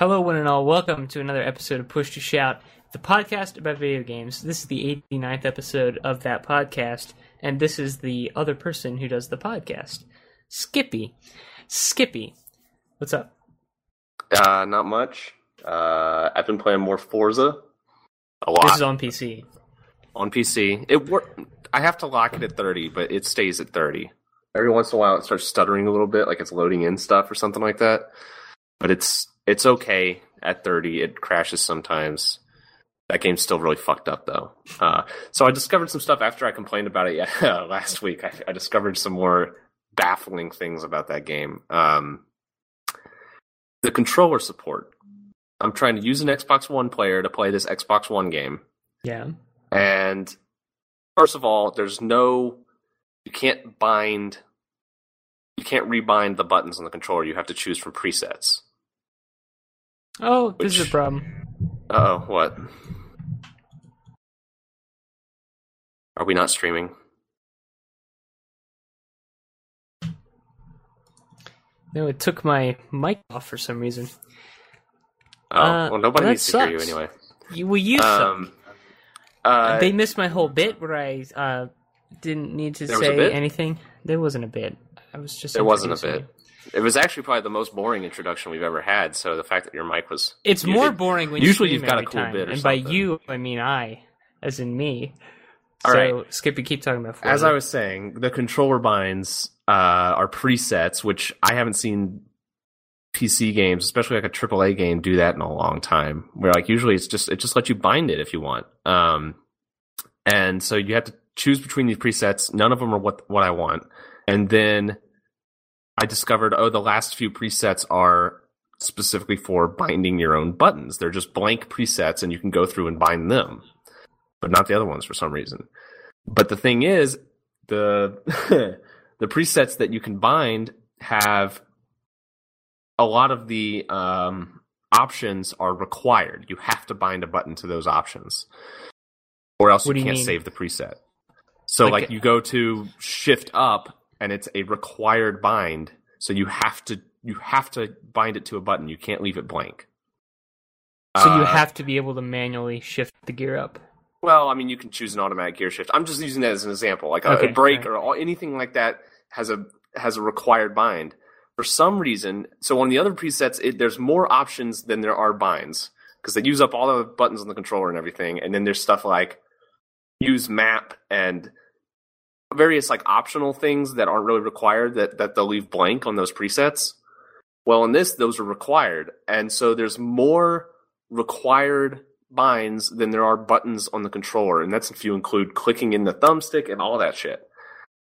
Hello, one and all. Welcome to another episode of Push to Shout, the podcast about video games. This is the 89th episode of that podcast, and this is the other person who does the podcast, Skippy. Skippy, what's up? Uh, not much. Uh, I've been playing more Forza. A lot. This is on PC. on PC. It wor- I have to lock it at 30, but it stays at 30. Every once in a while, it starts stuttering a little bit, like it's loading in stuff or something like that. But it's it's okay at 30. It crashes sometimes. That game's still really fucked up though. Uh, so I discovered some stuff after I complained about it yeah, last week. I, I discovered some more baffling things about that game. Um, the controller support. I'm trying to use an Xbox One player to play this Xbox One game. Yeah. And first of all, there's no you can't bind you can't rebind the buttons on the controller. You have to choose from presets. Oh, this is a problem. Uh oh, what? Are we not streaming? No, it took my mic off for some reason. Oh, Uh, well nobody well, needs to hear you anyway. You, well, you. Um uh, they missed my whole bit where I uh, didn't need to There was a say anything. There wasn't a bit. I was just. There wasn't a bit. you. It was actually probably the most boring introduction we've ever had, so the fact that your mic was It's more boring when usually you you've scream got a cool time. bit or and by you, I mean I, as in me. All so, right. Skippy, keep talking about. As I was saying, the controller binds uh, are presets, which I haven't seen PC games, especially like a AAA game, do that in a long time. Where like usually it's just it just lets you bind it if you want, um, and so you have to choose between these presets. None of them are what what I want, and then I discovered oh the last few presets are specifically for binding your own buttons. They're just blank presets, and you can go through and bind them, but not the other ones for some reason. But the thing is, the the presets that you can bind have a lot of the um, options are required. You have to bind a button to those options, or else What you you can't mean? save the preset. So, Like- like, you go to Shift Up, and it's a required bind. So you have to you have to bind it to a button. You can't leave it blank. so you Uh, have to be able to manually shift the gear up. Well, I mean, you can choose an automatic gear shift. I'm just using that as an example. Like a, Okay, a brake alright. or all, anything like that has a has a required bind. For some reason, so on the other presets, it, there's more options than there are binds because they use up all the buttons on the controller and everything. And then there's stuff like use map and various like optional things that aren't really required that that they'll leave blank on those presets. Well, in this, those are required, and so there's more required binds than there are buttons on the controller, and that's if you include clicking in the thumbstick and all that shit.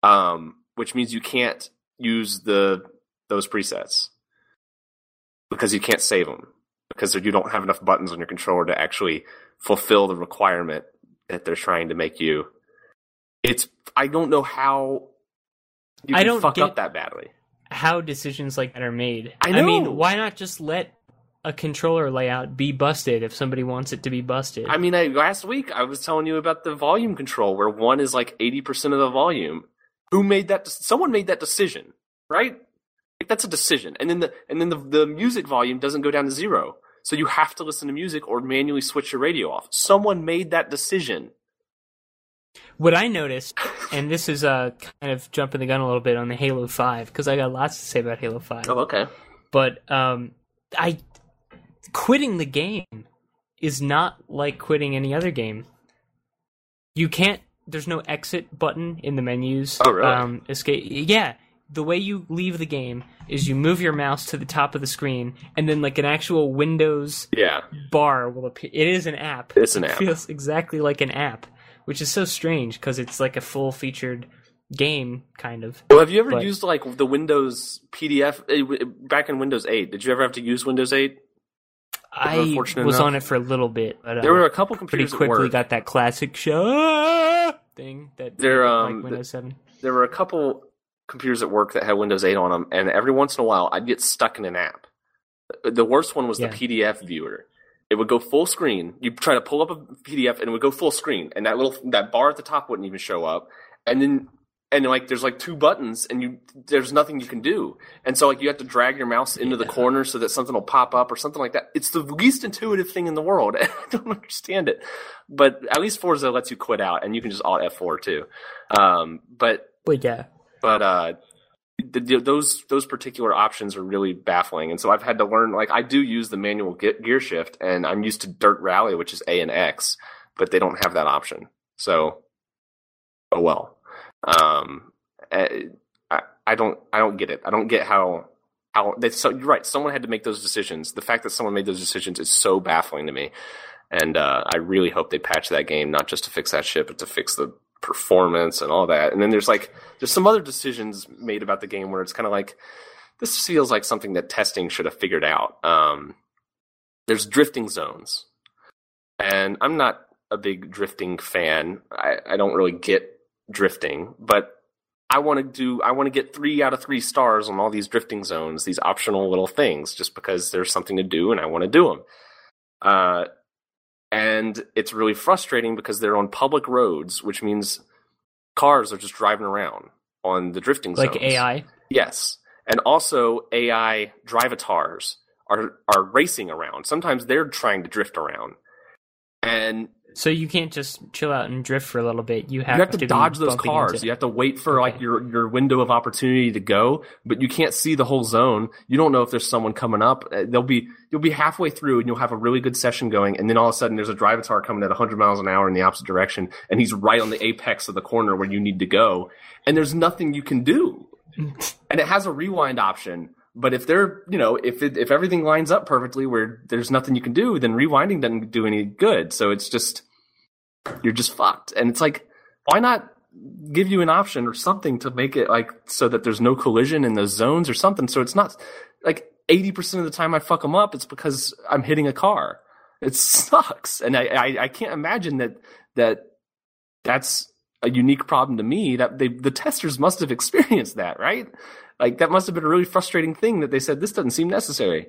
Um, which means you can't use the those presets because you can't save them because you don't have enough buttons on your controller to actually fulfill the requirement that they're trying to make you. It's I don't know how you I can don't fuck up that badly. How decisions like that are made. I I mean, why not just let a controller layout be busted if somebody wants it to be busted? I mean, I, last week I was telling you about the volume control where one is like 80% of the volume. Who made that? Someone made that decision, right? Like, that's a decision. And then the, and then the, the music volume doesn't go down to zero. So you have to listen to music or manually switch your radio off. Someone made that decision. What I noticed, and this is uh, kind of jumping the gun a little bit on the Halo Five because I got lots to say about Halo Five. Oh, okay. But um, I quitting the game is not like quitting any other game. You can't. There's no exit button in the menus. Oh, really? Um, escape. Yeah. The way you leave the game is you move your mouse to the top of the screen, and then like an actual Windows Yeah. bar will appear. It is an app. It's an app. It feels exactly like an app, which is so strange because it's like a full featured game, kind of. Well, have you ever But- used like the Windows PDF back in Windows 8? Did you ever have to use Windows 8? I was enough. on it for a little bit, but uh, There were a couple pretty computers at quickly got that Classic Shell thing that They're, like um, Windows Seven. there were a couple computers at work that had Windows 8 on them, and every once in a while, I'd get stuck in an app. The worst one was Yeah. the PDF viewer. It would go full screen. You try to pull up a PDF, and it would go full screen, and that little that bar at the top wouldn't even show up. And then and like there's like two buttons and you there's nothing you can do. And so like you have to drag your mouse into the corner so that something will pop up or something like that. It's the least intuitive thing in the world. I don't understand it. But at least forza lets you quit out and you can just alt f4 too. Um, but But yeah, but uh those those particular options are really baffling and so i've had to learn like i do use the manual ge- gear shift and i'm used to dirt rally which is a and x but they don't have that option so oh well um, eh, I, I don't I don't get it. I don't get how how they. So you're right. Someone had to make those decisions. The fact that someone made those decisions is so baffling to me. And uh, I really hope they patch that game, not just to fix that shit, but to fix the performance and all that. And then there's like there's some other decisions made about the game where it's kind of like this feels like something that testing should have figured out. Um, there's drifting zones, and I'm not a big drifting fan. I, I don't really get drifting, but I want to do I want to get 3 out of 3 stars on all these drifting zones, these optional little things just because there's something to do and I want to do them. Uh and it's really frustrating because they're on public roads, which means cars are just driving around on the drifting side. like zones. AI. Yes. And also AI drivatars are are racing around. Sometimes they're trying to drift around. And So you can't just chill out and drift for a little bit. You have, you have to, be dodge those cars. You have to wait for like your your window of opportunity to go, but you can't see the whole zone. You don't know if there's someone coming up. Uh, They'll be you'll be halfway through and you'll have a really good session going, and then all of a sudden there's a drivatar coming at 100 miles an hour in the opposite direction, and he's right on the apex of the corner where you need to go, and there's nothing you can do. and it has a rewind option. But if they're, you know, if it, if everything lines up perfectly where there's nothing you can do, then rewinding doesn't do any good. So it's just you're just fucked. And it's like, why not give you an option or something to make it like so that there's no collision in those zones or something? So it's not like 80% of the time I fuck them up, it's because I'm hitting a car. It sucks. And I, I, I can't imagine that, that that's a unique problem to me that they, the testers must have experienced that, right? Like that must have been a really frustrating thing that they said, this doesn't seem necessary.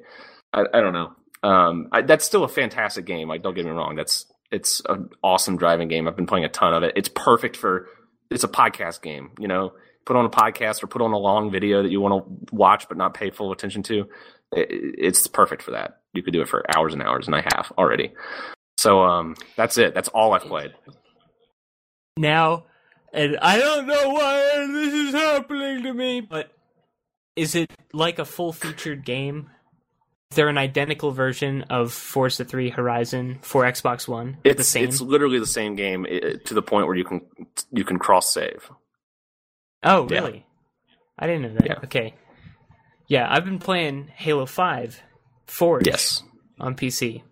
I, I don't know. Um, I, that's still a fantastic game. Like, don't get me wrong. That's, it's an awesome driving game. I've been playing a ton of it. It's perfect for, it's a podcast game, you know, put on a podcast or put on a long video that you want to watch but not pay full attention to. It, it's perfect for that. You could do it for hours and hours and I have already. So, um, that's it. That's all I've played. Now, and I don't know why this is happening to me, but is it like a full featured game? Is there an identical version of Forza 3 Horizon for Xbox One? It's the same. It's literally the same game to the point where you can you can cross save. Oh, Yeah. really? I didn't know that. Yeah. Okay. Yeah, I've been playing Halo 5 Forge Yes. on PC.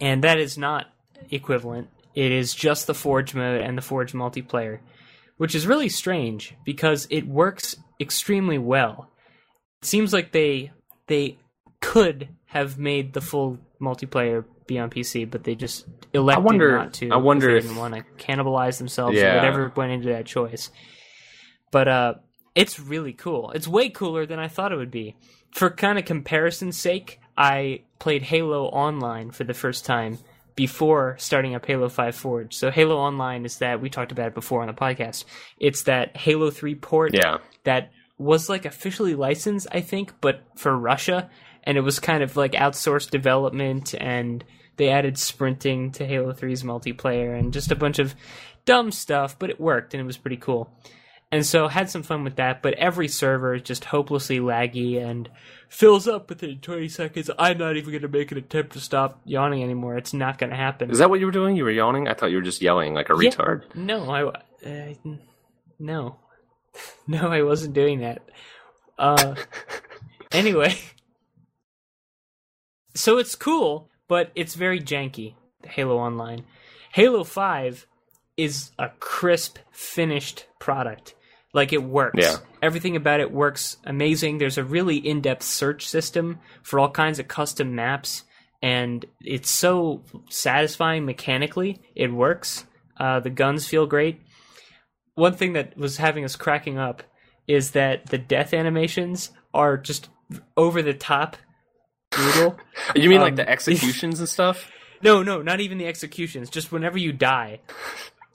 And that is not equivalent. It is just the Forge mode and the Forge multiplayer, which is really strange because it works extremely well. It seems like they they could have made the full multiplayer be on PC, but they just elected wonder- not to. I wonder because if- they didn't want to cannibalize themselves or whatever went into that choice. But uh, it's really cool. It's way cooler than I thought it would be. For kind of comparison's sake, I played Halo Online for the first time before starting up Halo 5 Forge. So Halo Online is that we talked about it before on the podcast. It's that Halo 3 port Yeah. that was like officially licensed, I think, but for Russia, and it was kind of like outsourced development, and they added sprinting to Halo 3's multiplayer and just a bunch of dumb stuff, but it worked and it was pretty cool. And so had some fun with that, but every server is just hopelessly laggy and fills up within 20 seconds. I'm not even going to make an attempt to stop yawning anymore. It's not going to happen. Is that what you were doing? You were yawning? I thought you were just yelling like a Yeah. retard. No, I uh, no, no, I wasn't doing that. Uh, anyway, so it's cool, but it's very janky. Halo Online, Halo Five is a crisp, finished product. Like it works. Yeah. Everything about it works amazing. There's a really in-depth search system for all kinds of custom maps, and it's so satisfying mechanically. It works. Uh, the guns feel great. One thing that was having us cracking up is that the death animations are just over the top brutal. You mean like Um, the executions and stuff? No, no, not even the executions. Just whenever you die.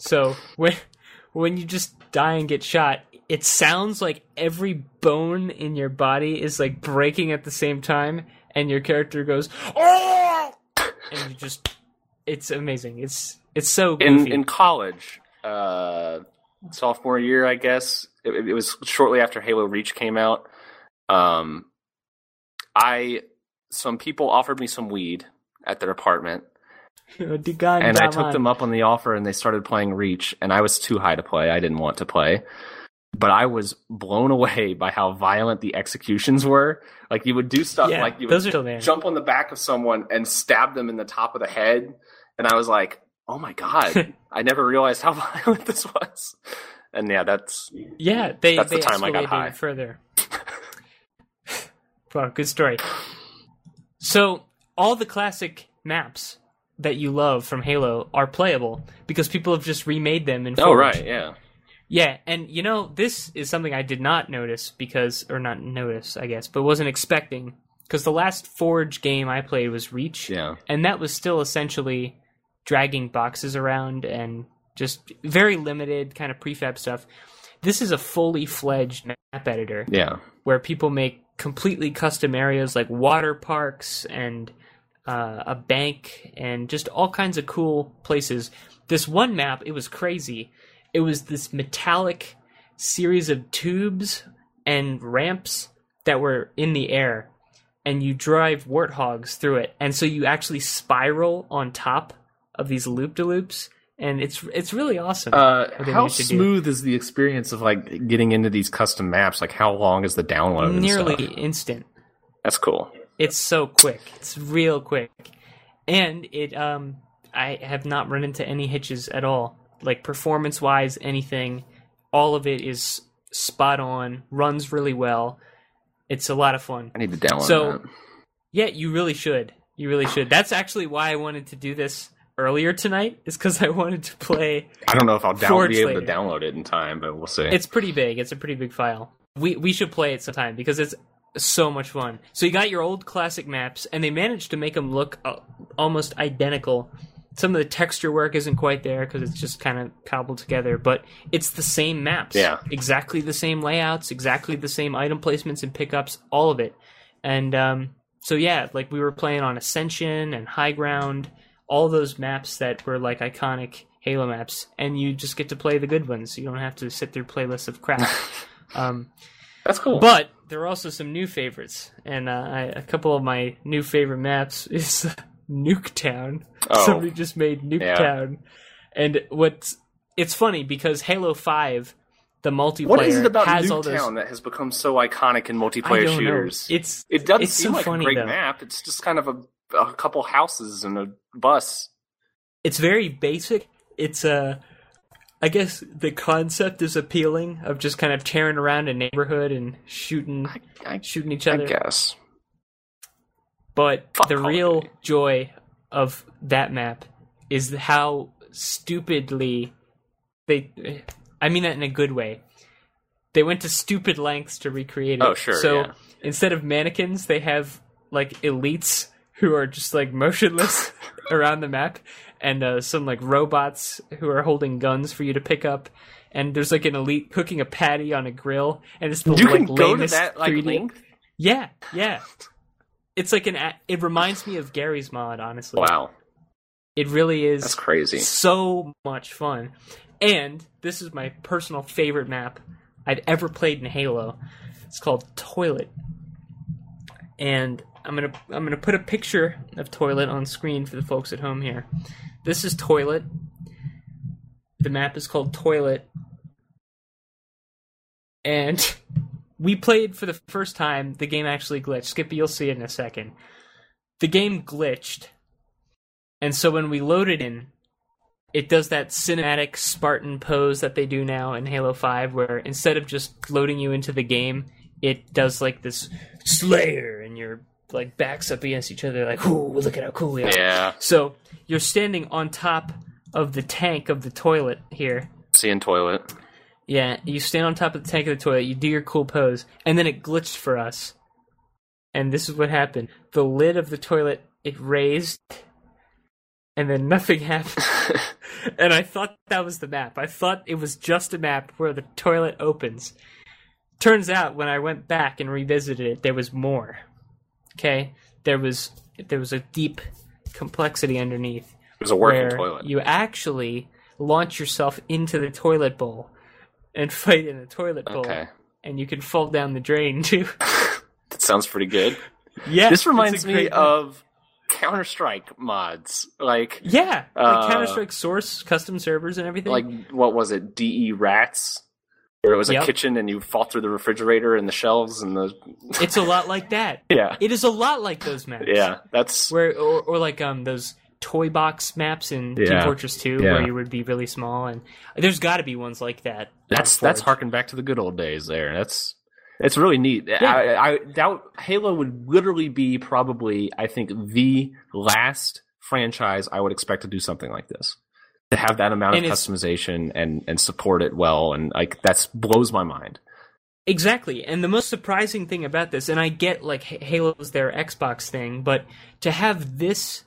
So when when you just die and get shot, it sounds like every bone in your body is like breaking at the same time, and your character goes, "Oh!" and you just, it's amazing. It's it's so in in college, uh, sophomore year, I guess it, it was shortly after Halo Reach came out. Um, I some people offered me some weed at their apartment, and I took them up on the offer, and they started playing Reach, and I was too high to play. I didn't want to play. But I was blown away by how violent the executions were. Like you would do stuff Yeah, like you would jump on the back of someone and stab them in the top of the head, and I was like, "Oh my god!" I never realized how violent this was. And yeah, that's Yeah, they That's the they time I got high. further. wow, good story. So all the classic maps that you love from Halo are playable because people have just remade them in oh Forge. right, yeah. Yeah, and you know this is something I did not notice because, or not notice, I guess, but wasn't expecting because the last Forge game I played was Reach, Yeah. and that was still essentially dragging boxes around and just very limited kind of prefab stuff. This is a fully fledged map editor Yeah. where people make completely custom areas like water parks and uh, a bank and just all kinds of cool places. This one map, it was crazy. It was this metallic series of tubes and ramps that were in the air, and you drive warthogs through it, and so you actually spiral on top of these loop de loops, and it's it's really awesome. Uh, how managed to do. smooth is the experience of like getting into these custom maps? Like how long is the download? and Nearly stuff? instant. That's cool. It's so quick. It's real quick. And it um I have not run into any hitches at all. Like performance wise, anything. All of it is spot on, runs really well. It's a lot of fun. I need to download So- that. Yeah, you really should. You really should. That's actually why I wanted to do this earlier tonight, is because I wanted to play I don't know if I'll down- be able later. to download it in time, but we'll see. It's pretty big. It's a pretty big file. We we should play it sometime because it's so much fun. So you got your old classic maps, and they managed to make them look uh, almost identical. Some of the texture work isn't quite there because it's just kind of cobbled together, but it's the same maps. Yeah. exactly the same layouts, exactly the same item placements and pickups, all of it. And um, so yeah, like we were playing on Ascension and High Ground, all those maps that were like iconic Halo maps, and you just get to play the good ones. You don't have to sit through playlists of crap. um, That's cool. but there are also some new favorites, and uh, I, a couple of my new favorite maps is Nuketown. Oh. Somebody just made Yeah. Nuketown, and what's it's funny because Halo Five, the multiplayer what is it about has Nuketown those. that has become so iconic in I multiplayer don't know. shooters? It's It doesn't it's seem so like funny, a great though. map. It's just kind of a, a couple houses and a bus. it's very basic. It's Uh, I guess the concept is appealing of just kind of tearing around a neighborhood and shooting I, I, shooting each other. I guess. But Fuck the real joy of that map is how stupidly they I mean that in a good way. They went to stupid lengths to recreate it. Oh, sure, So yeah. instead of mannequins, they have like elites who are just like motionless around the map and uh, some like robots who are holding guns for you to pick up. And there's like an elite cooking a patty on a grill, and it's the You like can go to that like 3D. length. Yeah, yeah. It's like an. a- It reminds me of Garry's Mod. Honestly, Wow, it really is that's crazy. so much fun. And this is my personal favorite map I've ever played in Halo. It's called Toilet, and I'm gonna I'm gonna put a picture of Toilet on screen for the folks at home here. This is Toilet. The map is called Toilet, and we played for the first time. The game actually glitched. Skippy, you'll see it in a second. The game glitched, and so when we loaded in, it does that cinematic Spartan pose that they do now in Halo 5, where instead of just loading you into the game, it does like this Slayer, and your like backs up against each other, like, "Ooh, look at how cool we are." Yeah, So you're standing on top of the tank of the toilet here. seeing toilet. Yeah, you stand on top of the tank of the toilet, you do your cool pose, and then it glitched for us. And this is what happened. The lid of the toilet it raised and then nothing happened. and I thought that was the map. I thought it was just a map where the toilet opens. Turns out when I went back and revisited it, there was more. Okay? There was there was a deep complexity underneath It was a working toilet. you actually launch yourself into the toilet bowl and fight in the toilet bowl. Okay. And you can fall down the drain too. That sounds pretty good. yeah. This reminds me map. of Counter Strike mods. Like Yeah, Uh, Counter Strike Source, custom servers, and everything. like what was it? DE Rats? Where it was a Yep. kitchen and you fought through the refrigerator and the shelves and the it's a lot like that. Yeah. It is a lot like those maps. Yeah. That's Where or, or like um those toy box maps in Team Yeah. Fortress 2 Yeah. where you would be really small and there's got to be ones like that. That's on that's harking back to the good old days. There, that's it's really neat. I, I doubt Halo would literally be probably I think the last franchise I would expect to do something like this to have that amount And of customization and and support it well and like that's blows my mind. Exactly. And the most surprising thing about this, and I get like Halo's their Xbox thing, but to have this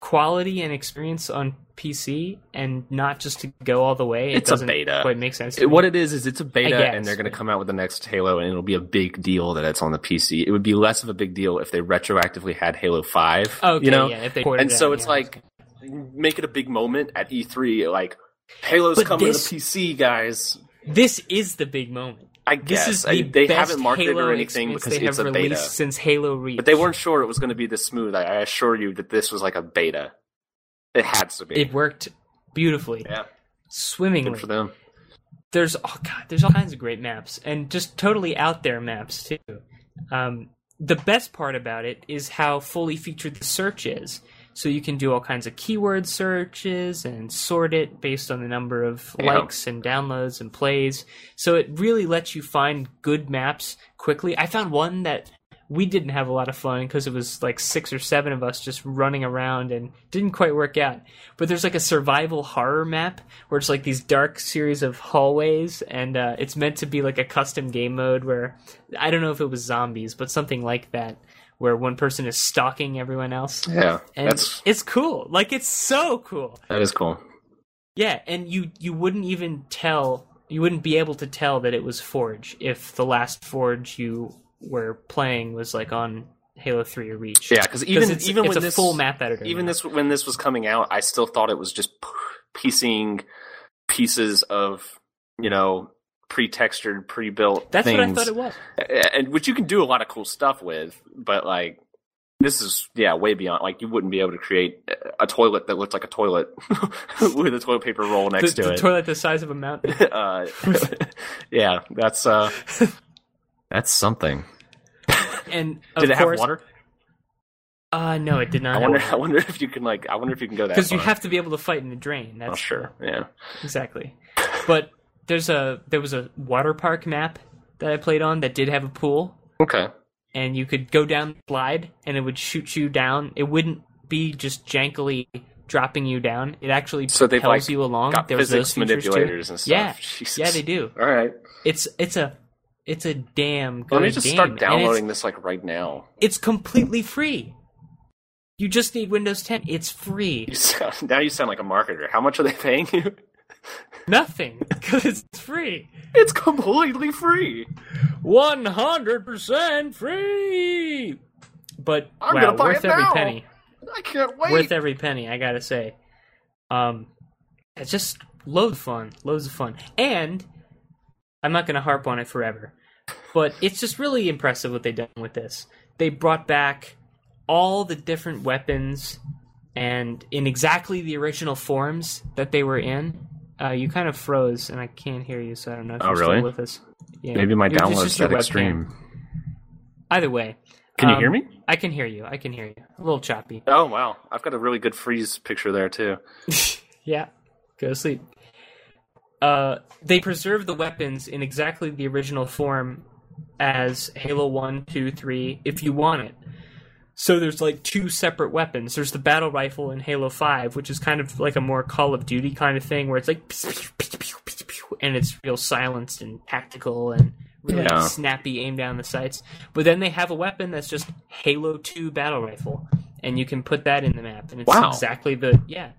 quality and experience on PC and not just to go all the way, it It's a doesn't beta. quite make sense. It- what it is is it's a beta guess, and they're going to come out with the next Halo and it'll be a big deal that it's on the PC. It would be less of a big deal if they retroactively had Halo Five. okay, you know, yeah, if they and it so out, it's yeah. like make it a big moment at E3 like Halo's But coming this- to the PC, guys. this is the big moment. I This guess is I- they best haven't marketed Halo or anything because they it's have a beta. since Halo Reach. But they weren't sure it was going to be this smooth. I, I assure you that this was like a beta. It had to be. It worked beautifully, yeah, swimmingly. good for them. there's oh god, there's all kinds of great maps and just totally out there maps too. Um, the best part about it is how fully featured the search is. So you can do all kinds of keyword searches and sort it based on the number of Yeah. likes and downloads and plays. So it really lets you find good maps quickly. I found one that we didn't have a lot of fun because it was like six or seven of us just running around and didn't quite work out. But there's like a survival horror map where it's like these dark series of hallways, and uh, it's meant to be like a custom game mode where I don't know if it was zombies, but something like that, where one person is stalking everyone else. Yeah, And that's it's cool. Like it's so cool. that is cool. Yeah, and you you wouldn't even tell you wouldn't be able to tell that it was Forge if the last Forge you were playing was like on Halo 3 or Reach. yeah. Because even it's, even it's when a this full map editor. even now. this when this was coming out, I still thought it was just piecing pieces of you know pre-textured, pre-built. That's what I thought it was. and which you can do a lot of cool stuff with, but like this is yeah way beyond. Like you wouldn't be able to create a toilet that looked like a toilet with a toilet paper roll The, next to the it. toilet the size of a mountain. uh, yeah, that's uh. That's something. And of Did it have water? Uh no, it did not. I wonder. I wonder if you can like. I wonder if you can go that. because you have to be able to fight in the drain. That's Oh sure. Yeah. exactly. But there's a there was a water park map that I played on that did have a pool, Okay. and you could go down the slide, and it would shoot you down. It wouldn't be just jankily dropping you down. It actually So propels like you along. got There was physics those features too. manipulators and stuff. Yeah, Jesus. yeah, they do. All right. It's it's a it's a damn good Let me just game. start downloading this like right now. it's completely free. You just need Windows 10. It's free. You sound, now you sound like a marketer. How much are they paying you? Nothing because it's free. It's completely free. 100% free. But I'm wow, gonna buy worth it every now. penny. I can't wait. Worth every penny, I got to say. Um it's just loads of fun, loads of fun. And I'm not to harp on it forever. But it's just really impressive what they've done with this. They brought back all the different weapons and in exactly the original forms that they were in. Uh, you kind of froze, and I can't hear you, so I don't know if Oh, you're really? still with us. Yeah. Maybe my It's just download's your that webcam. extreme. Either way, Can you um, hear me? I can hear you. I can hear you. A little choppy. oh wow, I've got a really good freeze picture there too. Yeah, go to sleep. Uh, they preserve the weapons in exactly the original form as Halo 1, 2, 3, if you want it. So there's like two separate weapons. There's the battle rifle in Halo 5, which is kind of like a more Call of Duty kind of thing, where it's like and it's real silenced and tactical and really Yeah. snappy aim down the sights. But then they have a weapon that's just Halo 2 battle rifle. and you can put that in the map, and it's Wow. exactly the yeah.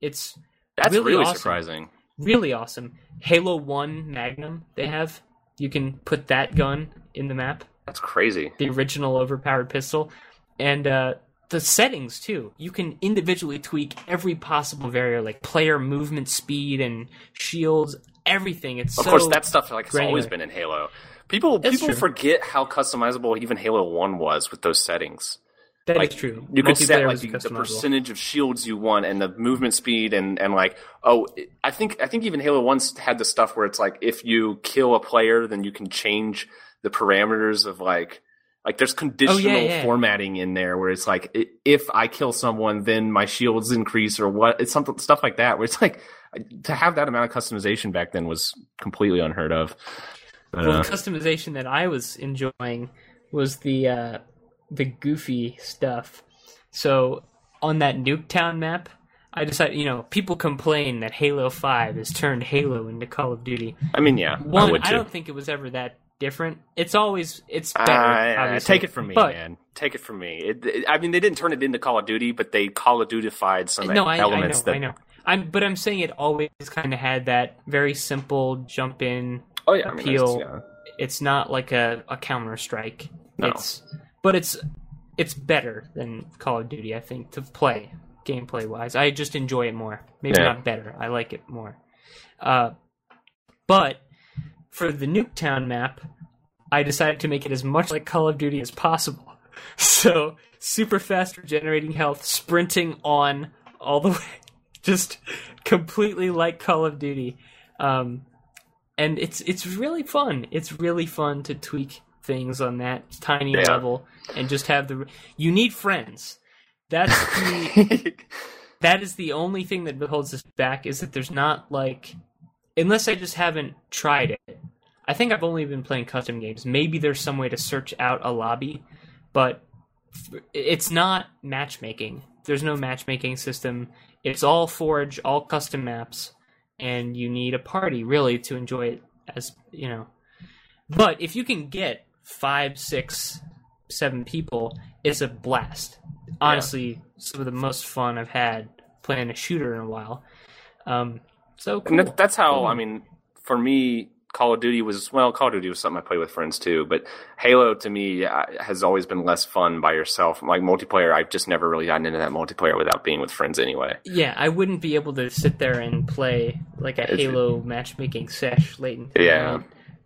It's That's really really, awesome. surprising. really awesome. Halo One Magnum they have. You can put that gun in the map, That's crazy. the original overpowered pistol, and uh, the settings too. You can individually tweak every possible variable, like player movement speed and shields, everything. It's Of so, course, that stuff like has granular. always been in Halo. People That's people true. forget how customizable even Halo One was with those settings. that is like, true. You could set like the, the percentage of shields you want and the movement speed and and like oh I think I think even Halo One's had the stuff where it's like if you kill a player then you can change the parameters of like like there's conditional Oh, yeah. formatting in there where it's like if I kill someone then my shields increase or what it's something stuff like that where it's like to have that amount of customization back then was completely unheard of. But, Well, uh, the customization that I was enjoying was the uh, the goofy stuff. So on that Nuketown map, I decided, you know, people complain that Halo Five has turned Halo into Call of Duty. I mean, yeah, I One, would I, don't think it was ever that different. It's always it's better. Uh, take it from me, but, man. Take it from me. It, it- I mean, they didn't turn it into Call of Duty, but they Call of Dutyfied some No, I, I know, that. I know. I'm, but I'm saying it always kind of had that very simple jump in Oh yeah, I mean, appeal. that's- it's not like a, a counter strike. No. It's but it's it's better than Call of Duty, I think, to play gameplay wise. I just enjoy it more. Maybe Yeah. not better. I like it more. Uh, but for the Nuketown map, I decided to make it as much like Call of Duty as possible. So super fast regenerating health, sprinting on all the way, just completely like Call of Duty. Um, and it's it's really fun. It's really fun to tweak things on that tiny Yeah. level and just have the. You need friends. That's the that is the only thing that holds us back is that there's not like unless I just haven't tried it. I think I've only been playing custom games. Maybe there's some way to search out a lobby, but it's not matchmaking. There's no matchmaking system. It's all Forge, all custom maps, and you need a party really to enjoy it as you know. But if you can get five, six, seven people, it's a blast. Honestly, some of the most fun I've had playing a shooter in a while. Um, so cool. That, that's how Cool. I mean, for me, Call of Duty was well. Call of Duty was something I played with friends too, but Halo to me uh, has always been less fun by yourself. Like multiplayer, I've just never really gotten into that multiplayer without being with friends anyway. Yeah, I wouldn't be able to sit there and play like a It's- Halo matchmaking sesh late the Yeah.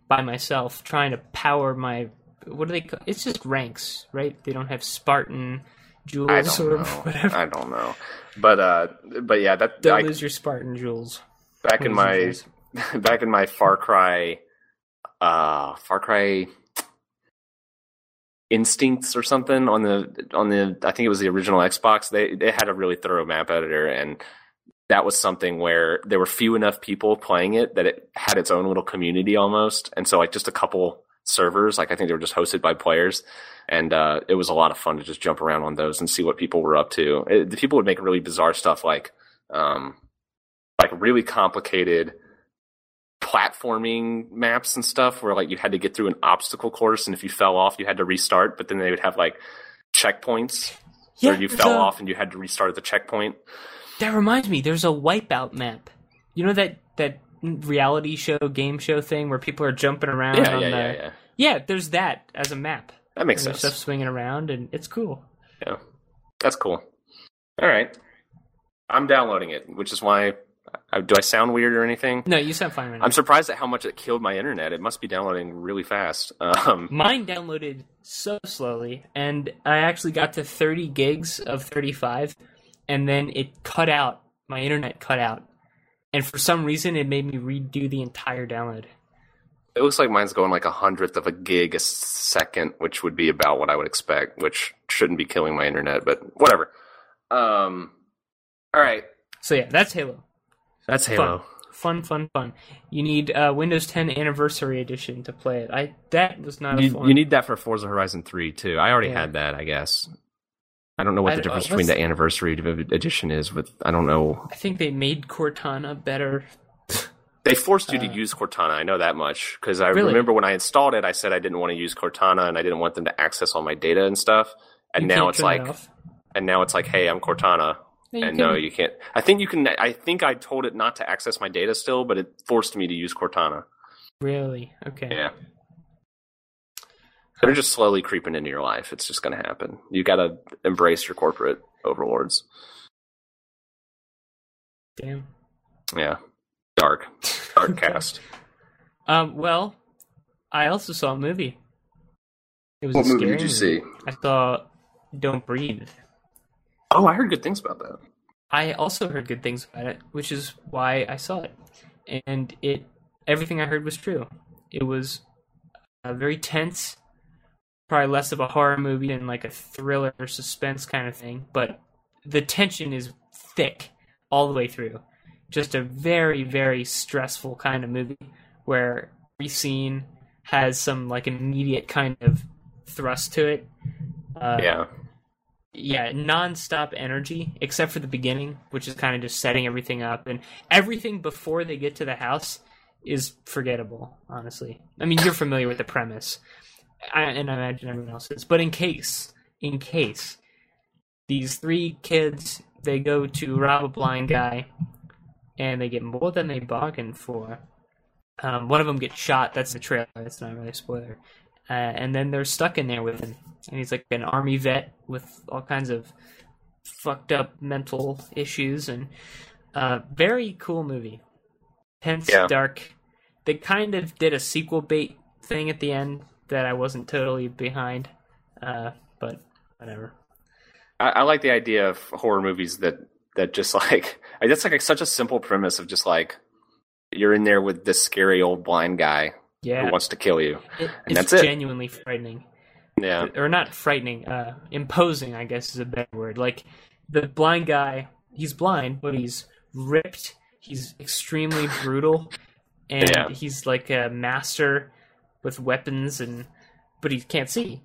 by myself, trying to power my. What do they? Call, it's just ranks, right? They don't have Spartan jewels or know. whatever. I don't know, but uh, but yeah, that Don't I, lose your Spartan jewels. Back in my back in my Far Cry, uh, Far Cry instincts or something on the on the I think it was the original Xbox. They they had a really thorough map editor, and that was something where there were few enough people playing it that it had its own little community almost. And so like just a couple servers, like I think they were just hosted by players. And uh, it was a lot of fun to just jump around on those and see what people were up to. It, the people would make really bizarre stuff like, um, like really complicated platforming maps and stuff where like you had to get through an obstacle course and if you fell off you had to restart but then they would have like checkpoints. Yeah, where you fell a- off and you had to restart at the checkpoint. That reminds me, there's a wipeout map. You know that that reality show, game show thing where people are jumping around yeah on yeah the yeah yeah. Yeah, there's that as a map. that makes sense. stuff swinging around, and it's cool. yeah. That's cool. All right. I'm downloading it which is why do i sound weird or anything No, you sound fine right i'm surprised at how much it killed my internet it must be downloading really fast um Mine downloaded so slowly, and I actually got to 30 gigs of 35, and then it cut out. My internet cut out, and for some reason, it made me redo the entire download. It looks like mine's going like a hundredth of a gig a second, which would be about what I would expect, which shouldn't be killing my internet, but whatever. Um, all right, So yeah, that's Halo. That's Halo. Fun, fun, fun. You need uh, Windows 10 Anniversary Edition to play it. I that was not a You, fun. you need that for Forza Horizon 3 too. I already Yeah. had that, I guess. I don't know what the difference uh, between the anniversary edition is with I don't know. I think they made Cortana better. They forced you to Uh, use Cortana. I know that much because I Really? remember when I installed it, I said I didn't want to use Cortana and I didn't want them to access all my data and stuff. And You now it's turn it like and now it's like, hey, I'm Cortana, you and can- no, you can't. I think you can. I think I told it not to access my data still, but it forced me to use Cortana. Really? Okay. Yeah. They're just slowly creeping into your life. It's just going to happen. You got to embrace your corporate overlords. Damn. Yeah. Dark. Dark cast. Um. Well, I also saw a movie. It was What movie did you see? I saw Don't Breathe. Oh, I heard good things about that. I also heard good things about it, which is why I saw it. And it everything I heard was true. It was uh, very tense, probably less of a horror movie than like a thriller or suspense kind of thing, but the tension is thick all the way through. Just a very very stressful kind of movie where every scene has some like immediate kind of thrust to it. Uh, Yeah. Yeah, non-stop energy except for the beginning, which is kind of just setting everything up, and everything before they get to the house is forgettable. Honestly, I mean you're familiar with the premise, I, and I imagine everyone else is. But in case, in case, these three kids they go to rob a blind guy, and they get more than they bargained for. Um, one of them gets shot. That's the trailer. That's not really a spoiler. Uh, and then they're stuck in there with him, and he's like an army vet with all kinds of fucked up mental issues, and uh, very cool movie. Tense, Yeah. dark. They kind of did a sequel bait thing at the end that I wasn't totally behind, uh, but whatever. I, I like the idea of horror movies that that just like that's like such a simple premise of just like you're in there with this scary old blind guy Yeah, who wants to kill you. it, and it's that's it. genuinely frightening. Yeah. or not frightening, uh, imposing, I guess is a better word. Like the blind guy, he's blind, but he's ripped. He's extremely brutal, and Yeah. he's like a master with weapons, and but he can't see.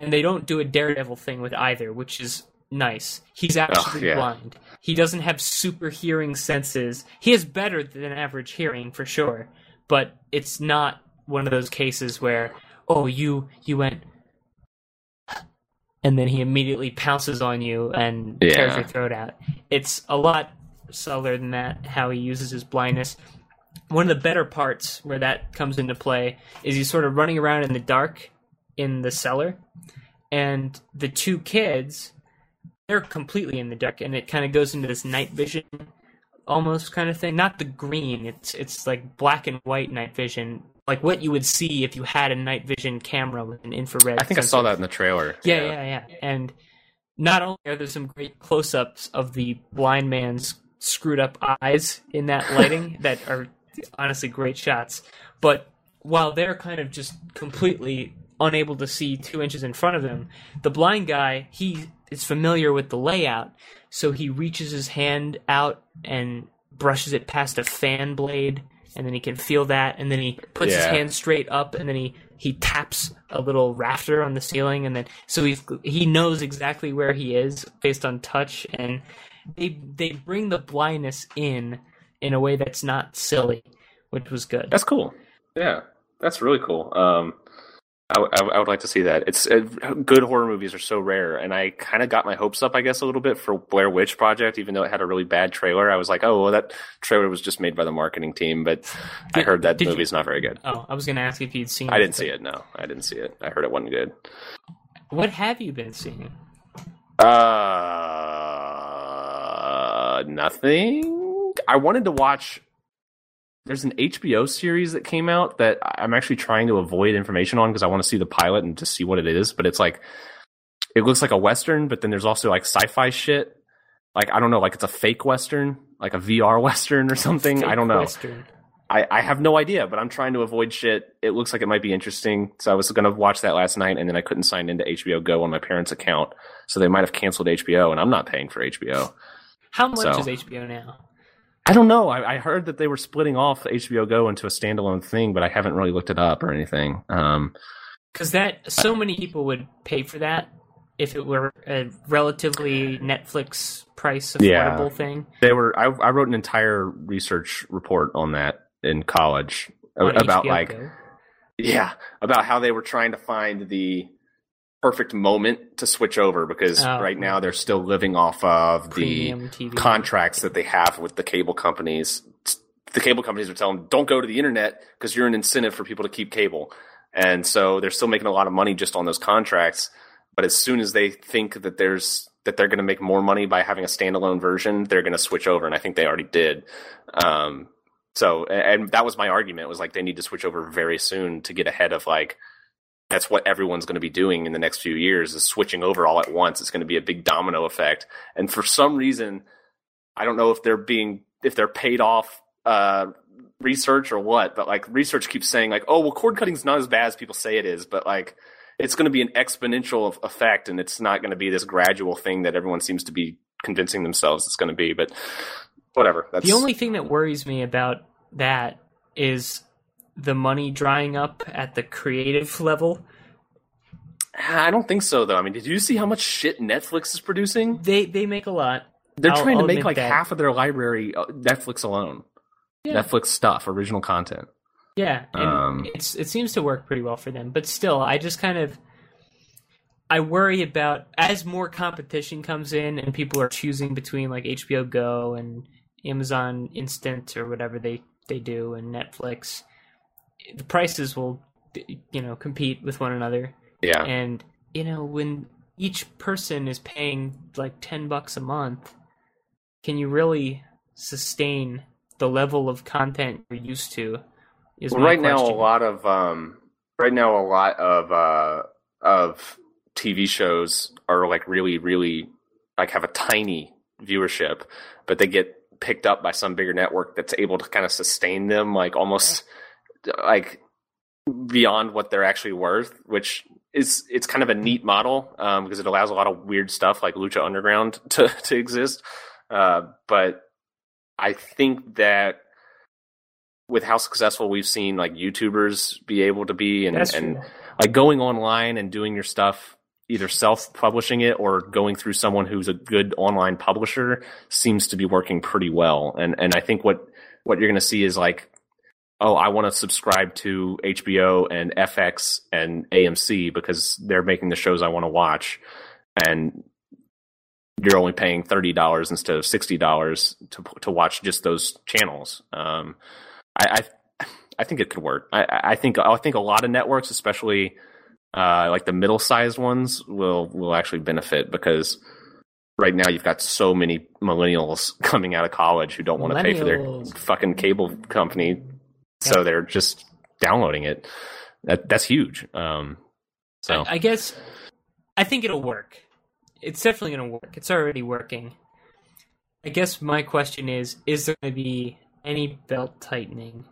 And they don't do a daredevil thing with either, which is nice. He's actually yeah. blind. He doesn't have super hearing senses. He has better than average hearing for sure, but it's not one of those cases where oh you you went and then he immediately pounces on you and tears your throat out. It's a lot subtler than that, how he uses his blindness. One of the better parts where that comes into play is he's sort of running around in the dark in the cellar, and the two kids, they're completely in the dark, and it kind of goes into this night vision almost kind of thing. Not the green, it's it's like black and white night vision, like what you would see if you had a night vision camera with an infrared. I think I saw that in the trailer. Yeah, yeah, yeah. And not only are there some great close-ups of the blind man's screwed up eyes in that lighting that are honestly great shots, but while they're kind of just completely unable to see two inches in front of them, the blind guy he is familiar with the layout, so he reaches his hand out and brushes it past a fan blade and then he can feel that and then he puts his hand straight up and then he he taps a little rafter on the ceiling and then so he's he knows exactly where he is based on touch and they they bring the blindness in in a way that's not silly which was good That's cool. Yeah, that's really cool. Um, I, I, I would like to see that. It's uh, good horror movies are so rare, and I kind of got my hopes up, I guess, a little bit for Blair Witch Project, even though it had a really bad trailer. I was like, oh, well, that trailer was just made by the marketing team, but I heard that did you- movie's not very good. oh i was going to ask if you'd seen I didn't see it. No, I didn't see it. I heard it wasn't good. what have you been seeing Uh, nothing. I wanted to watch. There's an HBO series that came out that I'm actually trying to avoid information on because I want to see the pilot and just see what it is. But it's like, it looks like a western, but then there's also like sci-fi shit. Like I don't know, like it's a fake western, like a VR western or something. I don't know. Western. I, I have no idea, but I'm trying to avoid shit. It looks like it might be interesting. So I was going to watch that last night and then I couldn't sign into HBO Go on my parents' account. So they might have canceled HBO and I'm not paying for HBO. how much So- is hbo now I don't know. I, I heard that they were splitting off HBO Go into a standalone thing, but I haven't really looked it up or anything. Um, because that so many people would pay for that if it were a relatively Netflix price affordable Yeah. thing. they were. I, I wrote an entire research report on that in college on about HBO like Go. Yeah, about how they were trying to find the perfect moment to switch over because Oh. right now they're still living off of Premium the TV. contracts that they have with the cable companies. The cable companies are telling them, don't go to the internet because you're an incentive for people to keep cable. And so they're still making a lot of money just on those contracts. But as soon as they think that there's that they're going to make more money by having a standalone version, they're going to switch over, and I think they already did. Um, so, and that was my argument was like they need to switch over very soon to get ahead of like that's what everyone's going to be doing in the next few years is switching over all at once. It's going to be a big domino effect. And for some reason, I don't know if they're being if they're paid off uh, research or what, but like research keeps saying like, oh well, cord cutting's not as bad as people say it is, but like it's going to be an exponential effect, and it's not going to be this gradual thing that everyone seems to be convincing themselves it's going to be. But whatever. That's The only thing that worries me about that is the money drying up at the creative level. I don't think so though. I mean, did you see how much shit Netflix is producing? They they make a lot. They're I'll- trying I'll to make like that. half of their library uh, Netflix alone. Yeah. Netflix stuff, original content. Yeah, and Um, it's it seems to work pretty well for them. But still, I just kind of I worry about as more competition comes in and people are choosing between like HBO Go and Amazon Instant or whatever they they do and Netflix, the prices will you know compete with one another. Yeah. And you know when each person is paying like ten bucks a month, can you really sustain the level of content you're used to? Is Well, right now, a lot of um, right now a lot of uh, of TV shows are like really, really like have a tiny viewership, but they get picked up by some bigger network that's able to kind of sustain them, like almost like beyond what they're actually worth, which is it's kind of a neat model um, because it allows a lot of weird stuff like Lucha Underground to to exist. Uh, but I think that with how successful we've seen like YouTubers be able to be and, and like going online and doing your stuff either self-publishing it or going through someone who's a good online publisher seems to be working pretty well and and I think what what you're going to see is like oh I want to subscribe to HBO and FX and AMC because they're making the shows I want to watch and you're only paying thirty dollars instead of sixty dollars to to watch just those channels. Um, I, I I think it could work. I, I think I think a lot of networks, especially uh, like the middle sized ones, will will actually benefit because right now you've got so many millennials coming out of college who don't want to pay for their fucking cable company, so they're just downloading it. That that's huge. Um, so I, I guess I think it'll work. It's definitely going to work. It's already working. I guess my question is: Is there going to be any belt tightening?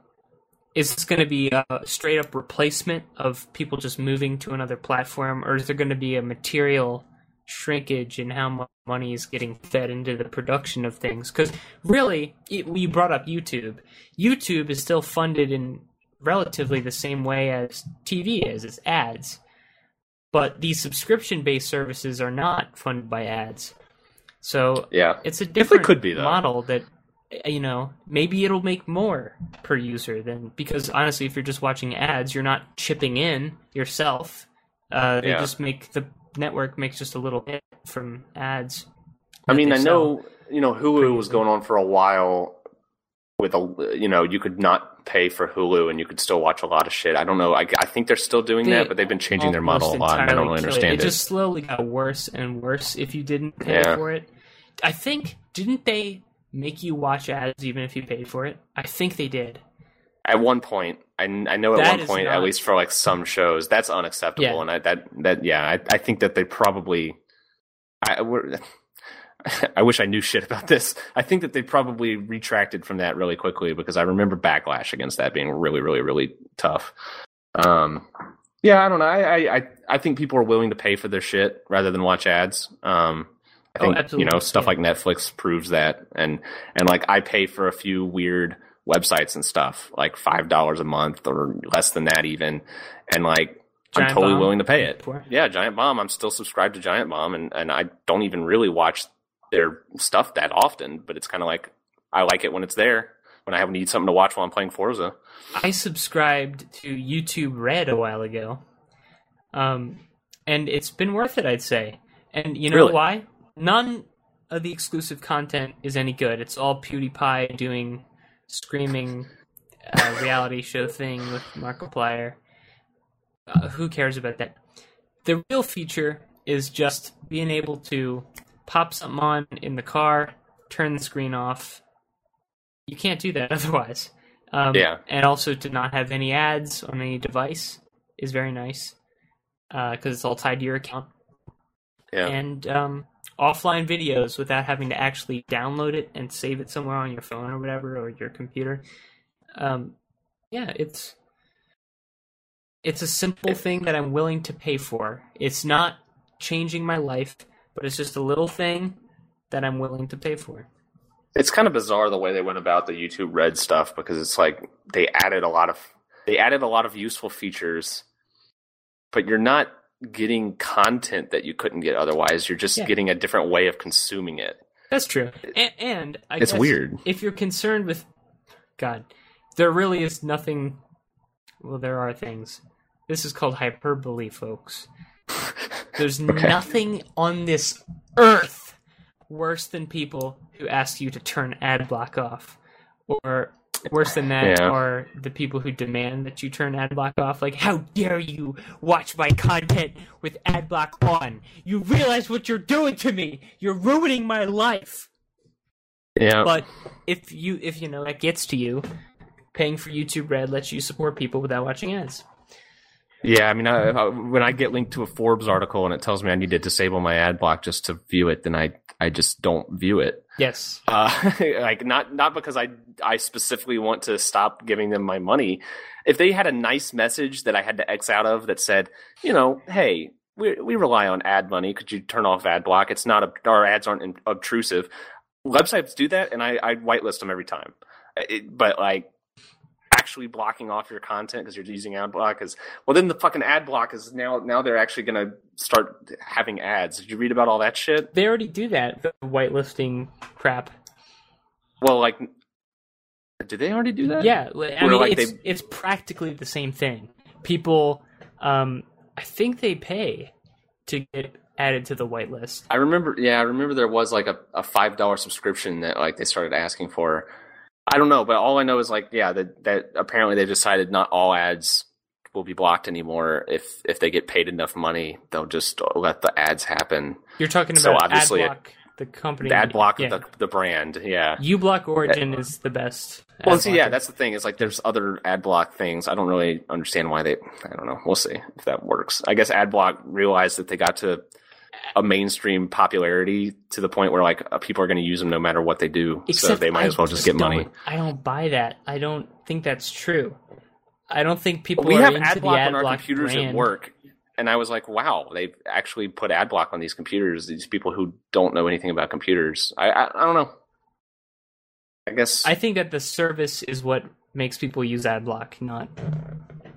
Is this going to be a straight up replacement of people just moving to another platform, or is there going to be a material shrinkage in how much money is getting fed into the production of things? Because really, it, you brought up YouTube. YouTube is still funded in relatively the same way as TV is. It's ads but these subscription based services are not funded by ads. So yeah, it's a different could be, though. model that uh, you know maybe it'll make more per user than because honestly if you're just watching ads you're not chipping in yourself uh, they Yeah. just make the network makes just a little bit from ads I mean, I know you know Hulu pretty was going on for a while with a you know you could not pay for Hulu and you could still watch a lot of shit. I don't know. I, I think they're still doing They that, but they've been changing their model a lot, and I don't really understand it. it. It just slowly got worse and worse if you didn't pay Yeah. for it. I think didn't they make you watch ads even if you paid for it? I think they did. At one point, I, I know at That one point, not- at least for like some shows, that's unacceptable, Yeah. and I, that that yeah, I, I think that they probably. I, we're, I wish I knew shit about this. I think that they probably retracted from that really quickly because I remember backlash against that being really, really, really tough. Um, yeah, I don't know. I, I, I- think people are willing to pay for their shit rather than watch ads. Um, I Oh, think you know stuff yeah. like Netflix proves that, and and like I pay for a few weird websites and stuff, like five dollars a month or less than that even, and like I'm totally Bomb? willing to pay it. Yeah, Giant Bomb. I'm still subscribed to Giant Bomb, and and I don't even really watch their stuff that often, but it's kind of like I like it when it's there when I have need something to watch while I'm playing Forza. I subscribed to YouTube Red a while ago. Um, and it's been worth it, I'd say. And you know Really? why? None of the exclusive content is any good. It's all PewDiePie doing screaming uh, reality show thing with Markiplier. Uh, who cares about that? The real feature is just being able to pop something on in the car, turn the screen off. You can't do that otherwise. Um, Yeah. And also to not have any ads on any device is very nice because it's all tied to your account. Yeah. And um, offline videos without having to actually download it and save it somewhere on your phone or whatever or your computer. Um, yeah, it's it's a simple thing that I'm willing to pay for. It's not changing my life, but it's just a little thing that I'm willing to pay for. It's kind of bizarre the way they went about the YouTube Red stuff because it's like they added a lot of they added a lot of useful features, but you're not getting content that you couldn't get otherwise. You're just Yeah. getting a different way of consuming it. That's true. And, and I It's guess weird. If you're concerned with God, there really is nothing. Well, there are things. This is called hyperbole, folks. There's nothing on this earth worse than people who ask you to turn ad block off, or worse than that Yeah. are the people who demand that you turn ad block off. Like, how dare you watch my content with ad block on? You realize what you're doing to me? You're ruining my life. Yeah. But if you if you know that gets to you, paying for YouTube Red lets you support people without watching ads. Yeah, I mean, I, I, when I get linked to a Forbes article and it tells me I need to disable my ad block just to view it, then I I just don't view it. Yes. Uh, like not not because I I specifically want to stop giving them my money. If they had a nice message that I had to X out of that said, you know, hey, we we rely on ad money. Could you turn off ad block? It's not a, our ads aren't in- obtrusive. Websites do that, and I I whitelist them every time. It, but like actually blocking off your content because you're using ad block is well then the fucking ad block is now now they're actually going to start having ads did you read about all that shit They already do that, the whitelisting crap. well like did they already do that Yeah, I mean like it's they- it's practically the same thing. People um I think they pay to get added to the whitelist. I remember, yeah, I remember there was like a, a five dollar subscription that like they started asking for. I don't know, but all I know is like, yeah, that that apparently they've decided not all ads will be blocked anymore. If if they get paid enough money, they'll just let the ads happen. You're talking So about obviously it- the company. The ad block yeah. the the brand, yeah. uBlock Origin uh, is the best. Well, see, yeah, that's the thing. Is like there's other ad block things. I don't really understand why they. I don't know. We'll see if that works. I guess ad block realized that they got to a mainstream popularity to the point where like uh, people are going to use them no matter what they do. so Except they might I as well just get money. I don't buy that. I don't think that's true. I don't think people we are have into ad block the ad on our computers brand. at work, and I was like, wow, they've actually put ad block on these computers. These people who don't know anything about computers. I I, I don't know. I guess I think that the service is what makes people use ad block, not.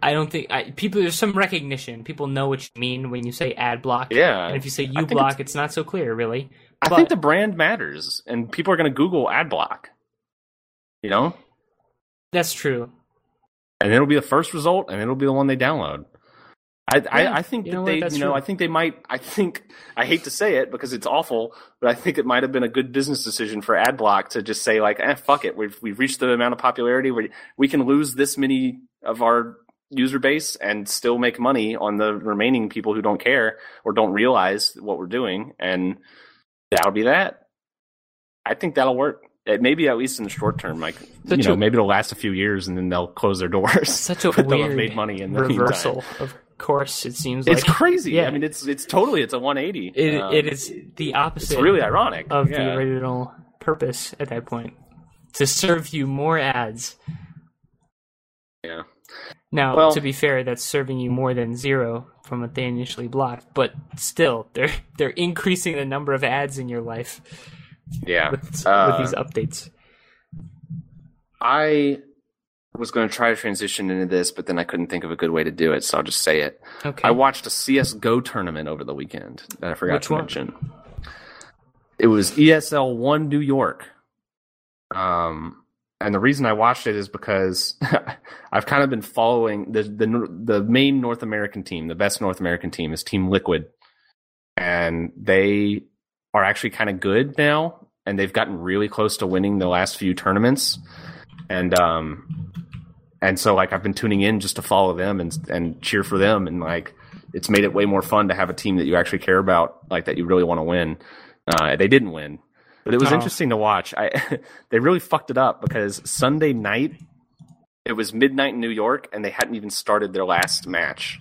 I don't think I, people. There's some recognition. People know what you mean when you say ad block. yeah. And if you say uBlock, it's- it's, not so clear, really. I but- think the brand matters, and people are going to Google ad block. You know, That's true. and it'll be the first result, and it'll be the one they download. I, Yeah, I, I think you that they, you know, true. I think they might. I think I hate to say it because it's awful, but I think it might have been a good business decision for AdBlock to just say like, eh, fuck it, we've we've reached the amount of popularity where we can lose this many of our user base and still make money on the remaining people who don't care or don't realize what we're doing, and that'll be that. I think that'll work. It maybe at least in the short term, like Such you know, a- maybe it'll last a few years and then they'll close their doors. Such a weird have made money in the reversal. meantime. Of course, it seems It's crazy. Yeah. I mean, it's it's totally it's a 180. it, Um, it is the opposite. It's really ironic of yeah. the original purpose at that point to serve you more ads. Yeah. Now, Well- to be fair, that's serving you more than zero from what they initially blocked, but still, they're they're increasing the number of ads in your life Yeah. with, Uh, with these updates. I was going to try to transition into this, but then I couldn't think of a good way to do it, so I'll just say it. Okay, I watched a CS:GO tournament over the weekend that I forgot Which to one? mention. It was ESL One New York. Um, and the reason I watched it is because I've kind of been following the the the main North American team, the best North American team is Team Liquid, and they are actually kind of good now, and they've gotten really close to winning the last few tournaments, and um, and so like I've been tuning in just to follow them and and cheer for them, and like it's made it way more fun to have a team that you actually care about, like that you really want to win. Uh, they didn't win, but it was Oh. interesting to watch. I they really fucked it up because Sunday night it was midnight in New York and they hadn't even started their last match.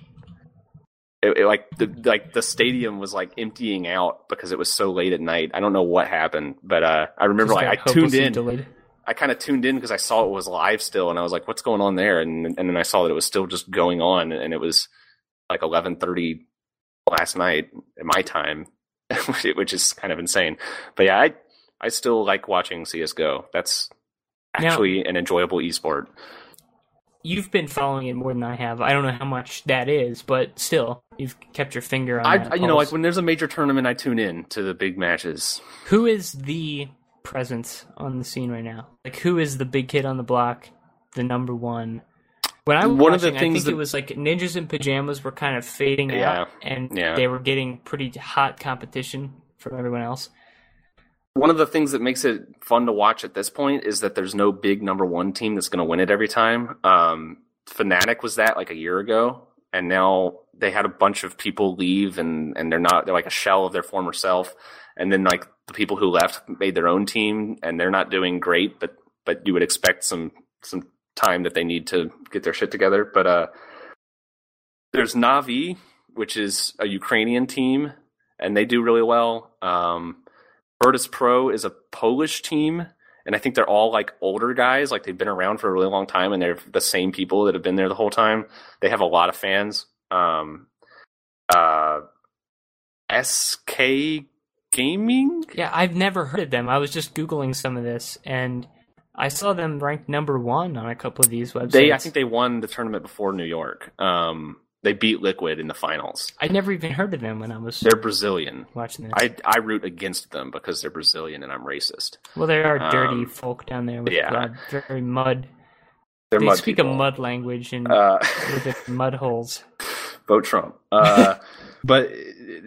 It, it, like the like the stadium was like emptying out because it was so late at night. I don't know what happened, but uh, I remember Just like I tuned in. delayed. I kind of tuned in because I saw it was live still, and I was like, "What's going on there?" And and then I saw that it was still just going on, and it was like eleven thirty last night at my time, which is kind of insane. But yeah, I I still like watching CS:GO. That's Now- actually an enjoyable esport. You've been following it more than I have. I don't know how much that is, but still, you've kept your finger on I that you know like when there's a major tournament, I tune in to the big matches. Who is the presence on the scene right now? Like, who is the big kid on the block, the number one? When I was One of the watching, I things think that- it was like ninjas in pajamas were kind of fading Yeah. out, and Yeah. they were getting pretty hot competition from everyone else. One of the things that makes it fun to watch at this point is that there's no big number one team that's going to win it every time. Um, Fnatic was that like a year ago, and now they had a bunch of people leave, and and they're not they're like a shell of their former self. And then like the people who left made their own team, and they're not doing great, but but you would expect some some time that they need to get their shit together. But uh, there's Navi, which is a Ukrainian team, and they do really well. Um, Virtus Pro is a Polish team, and I think they're all like older guys, like they've been around for a really long time, and they're the same people that have been there the whole time. They have a lot of fans. Um, uh, SK Gaming, Yeah, I've never heard of them. I was just googling some of this, and I saw them ranked number one on a couple of these websites. they I think they won the tournament before New York. Um, they beat Liquid in the finals. I never even heard of them when I was They're Brazilian. watching this. I I root against them because they're Brazilian and I'm racist. well, they are dirty um, folk down there with yeah. very mud. They're they mud speak people. a mud language and Uh, mud holes. vote Trump. Uh, but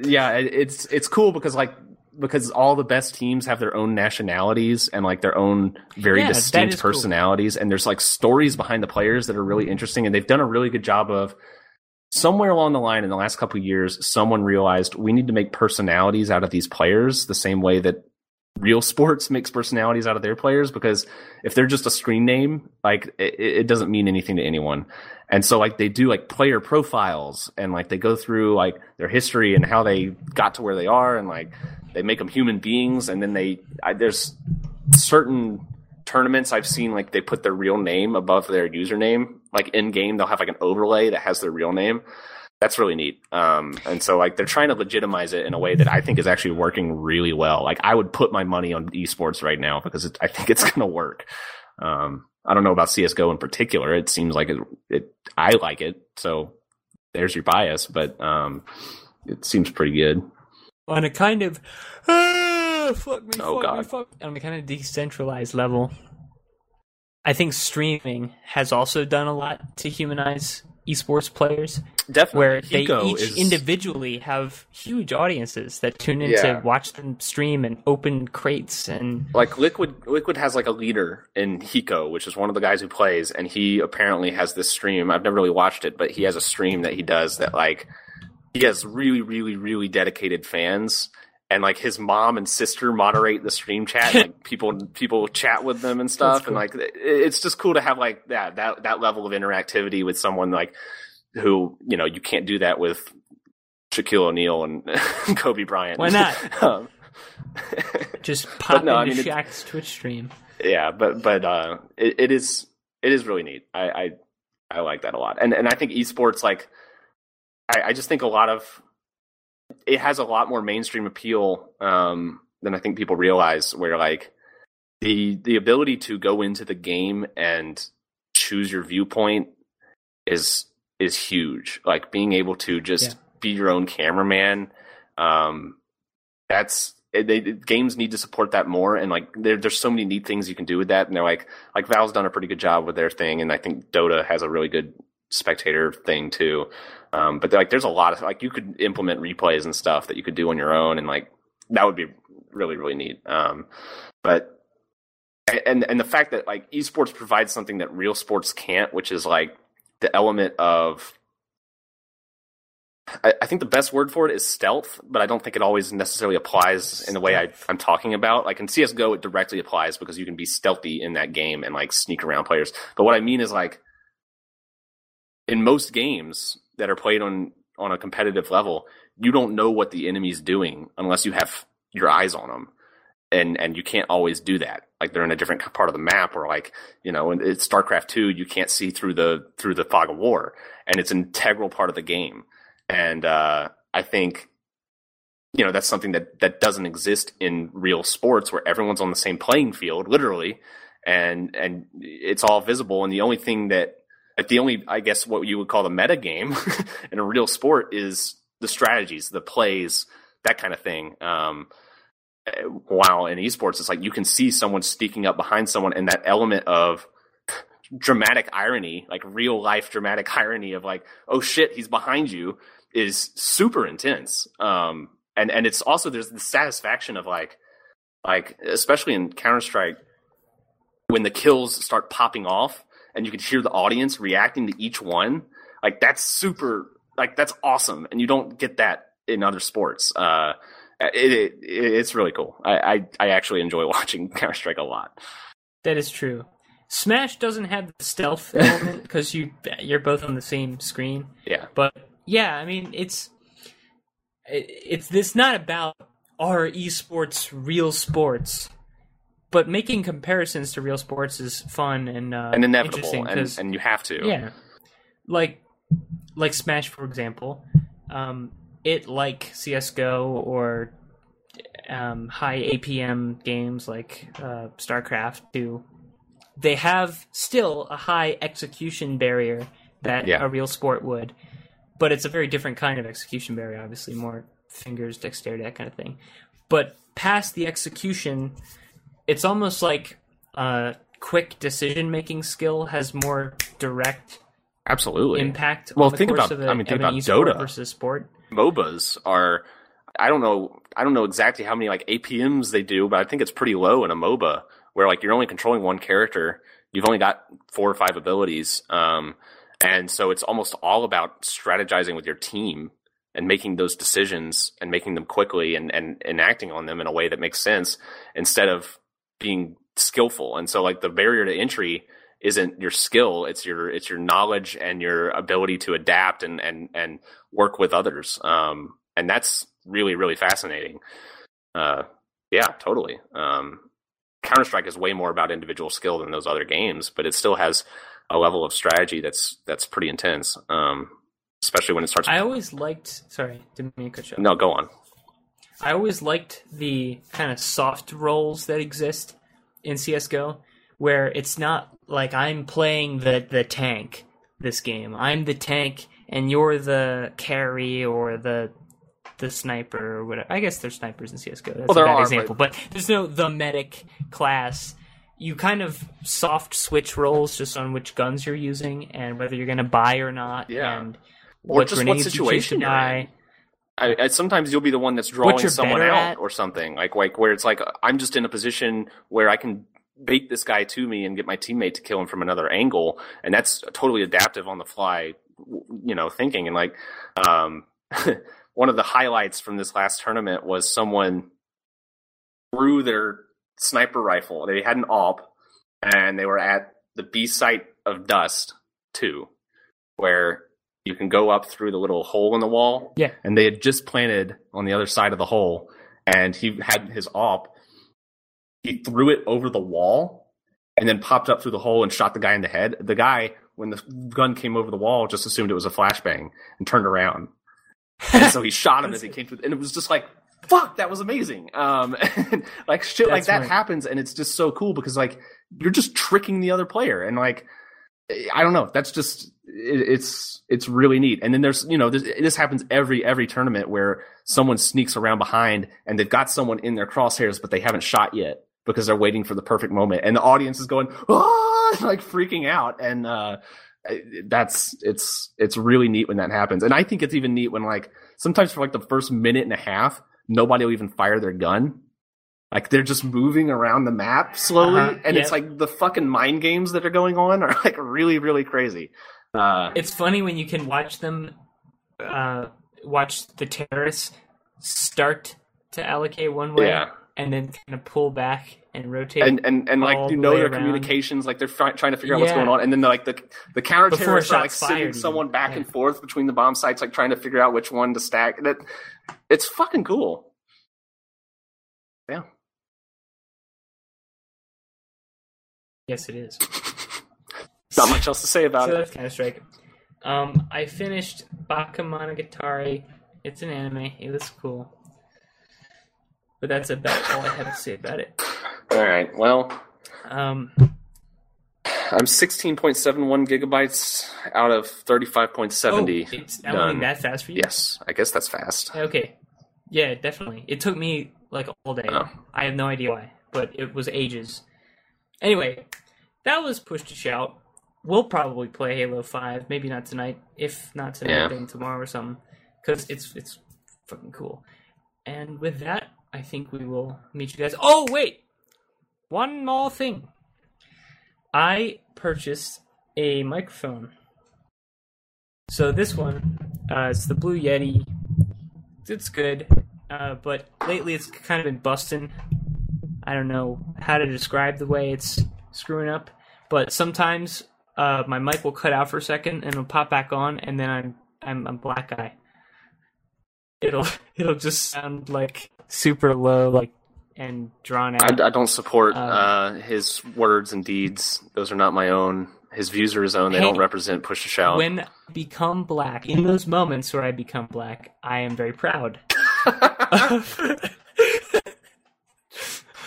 yeah, it- it's it's cool because like because all the best teams have their own nationalities and like their own very Yeah, distinct is cool. personalities, and there's like stories behind the players that are really interesting, and they've done a really good job of. Somewhere along the line in the last couple of years, someone realized we need to make personalities out of these players the same way that real sports makes personalities out of their players because if they're just a screen name, like it, it doesn't mean anything to anyone. And so like they do like player profiles and like they go through like their history and how they got to where they are and like they make them human beings and then they I, there's certain tournaments I've seen like they put their real name above their username like in game they'll have like an overlay that has their real name that's really neat um, and so like they're trying to legitimize it in a way that I think is actually working really well like I would put my money on esports right now because it, I think it's going to work um, I don't know about CS:GO in particular. It seems like it, it. I like it, so there's your bias, but um, it seems pretty good. on a kind of ah, fuck me, Oh, fuck me, God. fuck on a kind of decentralized level. I think streaming has also done a lot to humanize esports players, Definitely, where they each is- individually have huge audiences that tune in Yeah. to watch them stream and open crates and like Liquid. Liquid has like a leader in Hiko, which is one of the guys who plays, and he apparently has this stream. I've never really watched it, but he has a stream that he does that like he has really, really, really dedicated fans. And like his mom and sister moderate the stream chat, like people people chat with them and stuff, That's and like it- it's just cool to have like that that that level of interactivity with someone like who you know you can't do that with Shaquille O'Neal and Kobe Bryant. Why not? um, just pop no, I into mean, Shaq's Twitch stream. yeah, but but uh, it, it is it is really neat. I, I I like that a lot, and and I think esports like I, I just think a lot of it has a lot more mainstream appeal um, than I think people realize. Where like the the ability to go into the game and choose your viewpoint is is huge. Like being able to just Yeah. be your own cameraman. Um, that's they, games need to support that more, and like there, there's so many neat things you can do with that. And they're like like Valve's done a pretty good job with their thing, and I think Dota has a really good spectator thing too. Um, but like there's a lot of like you could implement replays and stuff that you could do on your own, and like that would be really really neat. Um, but and and the fact that like esports provides something that real sports can't, which is like the element of I, I, think the best word for it is stealth, but I don't think it always necessarily applies in the way I, I'm talking about. Like in CS:GO, it directly applies because you can be stealthy in that game and like sneak around players. But what I mean is like in most games that are played on on a competitive level, you don't know what the enemy's doing unless you have your eyes on them and and you can't always do that. Like they're in a different part of the map, or like you know, in StarCraft two, you can't see through the through the fog of war, and it's an integral part of the game. And uh, I think you know that's something that that doesn't exist in real sports where everyone's on the same playing field, literally, and and it's all visible. And the only thing that like the only I guess what you would call the meta game in a real sport is the strategies, the plays, that kind of thing. Um, while in esports, it's like you can see someone sneaking up behind someone, and that element of dramatic irony, like real life dramatic irony of like, oh shit, he's behind you, is super intense. Um, and and it's also there's the satisfaction of like, like especially in Counter Strike, when the kills start popping off, and you can hear the audience reacting to each one. Like that's super, like that's awesome, and you don't get that in other sports. Uh, it, it, it's really cool. I, I, I actually enjoy watching Counter Strike a lot. That is true. Smash doesn't have the stealth element because you you're both on the same screen. Yeah, but yeah, I mean it's it's this not about our esports real sports, but making comparisons to real sports is fun and uh, and inevitable, and, and you have to. Yeah, like like Smash for example. Um, it like CS:GO or um, high APM games like uh, StarCraft 2, they have still a high execution barrier that yeah. a real sport would, but it's a very different kind of execution barrier. Obviously, more fingers, dexterity, that kind of thing. But past the execution, it's almost like a quick decision making skill has more direct absolutely impact. Well, think about I mean, think about Dota versus sport. MOBAs are I don't know I don't know exactly how many like APMs they do, but I think it's pretty low in a MOBA where like you're only controlling one character. You've only got four or five abilities. Um, and so it's almost all about strategizing with your team and making those decisions and making them quickly and, and, and acting on them in a way that makes sense instead of being skillful. And so like the barrier to entry isn't your skill it's your it's your knowledge and your ability to adapt and and and work with others. Um and that's really really fascinating. Uh yeah totally. Um counter strike is way more about individual skill than those other games but it still has a level of strategy that's that's pretty intense um especially when it starts i always liked sorry didn't mean to cut you no go on i always liked the kind of soft roles that exist in csgo where it's not like I'm playing the the tank this game. I'm the tank and you're the carry or the the sniper or whatever. I guess there's snipers in CS:GO. That's well, a bad are, example, but... but there's no the medic class. You kind of soft switch roles just on which guns you're using and whether you're going to buy or not. Yeah. And or what just what situation you're in. I, I, sometimes you'll be the one that's drawing someone out or something like like where it's like I'm just in a position where I can bait this guy to me and get my teammate to kill him from another angle. And that's totally adaptive on the fly, you know, thinking. And like, um, one of the highlights from this last tournament was someone threw their sniper rifle. They had an AWP and they were at the B site of Dust 2, where you can go up through the little hole in the wall. Yeah. And they had just planted on the other side of the hole and he had his op. he threw it over the wall and then popped up through the hole and shot the guy in the head. The guy, when the gun came over the wall, just assumed it was a flashbang and turned around. And so he shot him as he came through, and it was just like, "Fuck, that was amazing!" Um, like shit That's like that right. happens, and it's just so cool because like you're just tricking the other player, and like I don't know. That's just it, it's it's really neat. And then there's you know this, this happens every every tournament where someone sneaks around behind and they've got someone in their crosshairs, but they haven't shot yet because they're waiting for the perfect moment, and the audience is going ah, like freaking out, and uh, that's it's it's really neat when that happens. And I think it's even neat when like sometimes for like the first minute and a half, nobody will even fire their gun like they're just moving around the map slowly, Uh-huh, and yep. it's like the fucking mind games that are going on are like really, really crazy. Uh, It's funny when you can watch them, uh, watch the terrorists start to allocate one way, Yeah. and then kind of pull back and rotate. and and and like you know their around. communications, like they're trying to figure out what's going on, and then like the the counter terrorists are like sending fired, someone back Yeah. and forth between the bomb sites, like trying to figure out which one to stack. That it's fucking cool. Yeah. Yes, it is. Not much else to say about so it. that's kind of striking. Um, I finished Bakemonogatari. It's an anime. It was cool. But that's about all I have to say about it. All right. Well, Um, I'm 16.71 gigabytes out of 35.70. oh, it's done. that fast for you? Yes, I guess that's fast. Okay. Yeah, definitely. It took me like all day. Oh. I have no idea why, but it was ages. Anyway, that was push to shout. We'll probably play Halo Five. Maybe not tonight. If not tonight, Yeah. then tomorrow or something. Because it's it's fucking cool. And with that, I think we will meet you guys. Oh wait, one more thing. I purchased a microphone. So this one, uh, it's the Blue Yeti. It's good, uh, but lately it's kind of been busting. I don't know how to describe the way it's screwing up, but sometimes uh, my mic will cut out for a second and it'll pop back on, and then I'm I'm a black guy. It'll it'll just sound like super low, like and drawn out. I, I don't support Uh, uh, his words and deeds. Those are not my own. His views are his own. They Hey, don't represent push to shout. when I become black, in those moments where I become black, I am very proud.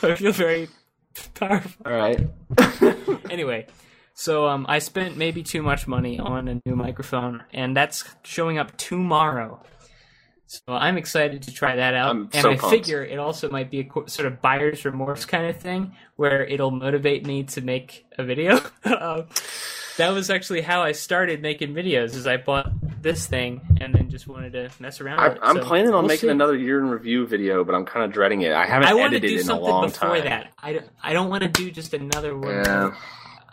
I feel very powerful. All right. Anyway, so um, I spent maybe too much money on a new microphone, and that's showing up tomorrow. So I'm excited to try that out, I'm and so I pumped. figure it also might be a sort of buyer's remorse kind of thing, where it'll motivate me to make a video. That was actually how I started making videos. Is I bought this thing and then just wanted to mess around. I, with it. I'm So planning on we'll making see. another year in review video, but I'm kind of dreading it. I haven't I want to edited do in a something long before time. that. I don't, I don't want to do just another one. Yeah.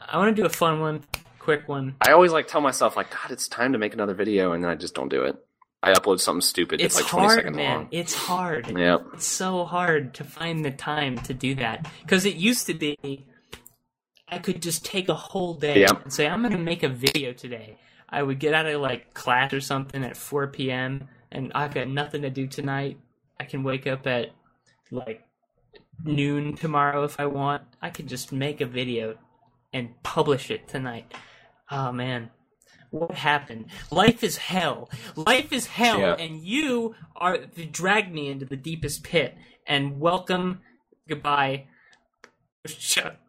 I want to do a fun one, quick one. I always like tell myself like, God, it's time to make another video, and then I just don't do it. I upload something stupid It's that's like 20 hard, seconds man. long. It's hard. Yep. It's so hard to find the time to do that because it used to be I could just take a whole day and say I'm going to make a video today. I would get out of like class or something at 4 p.m. and I've got nothing to do tonight. I can wake up at like noon tomorrow if I want. I could just make a video and publish it tonight. Oh man, what happened? Life is hell. Life is hell, Yeah. and you are you dragged me into the deepest pit. And welcome, goodbye. Shut.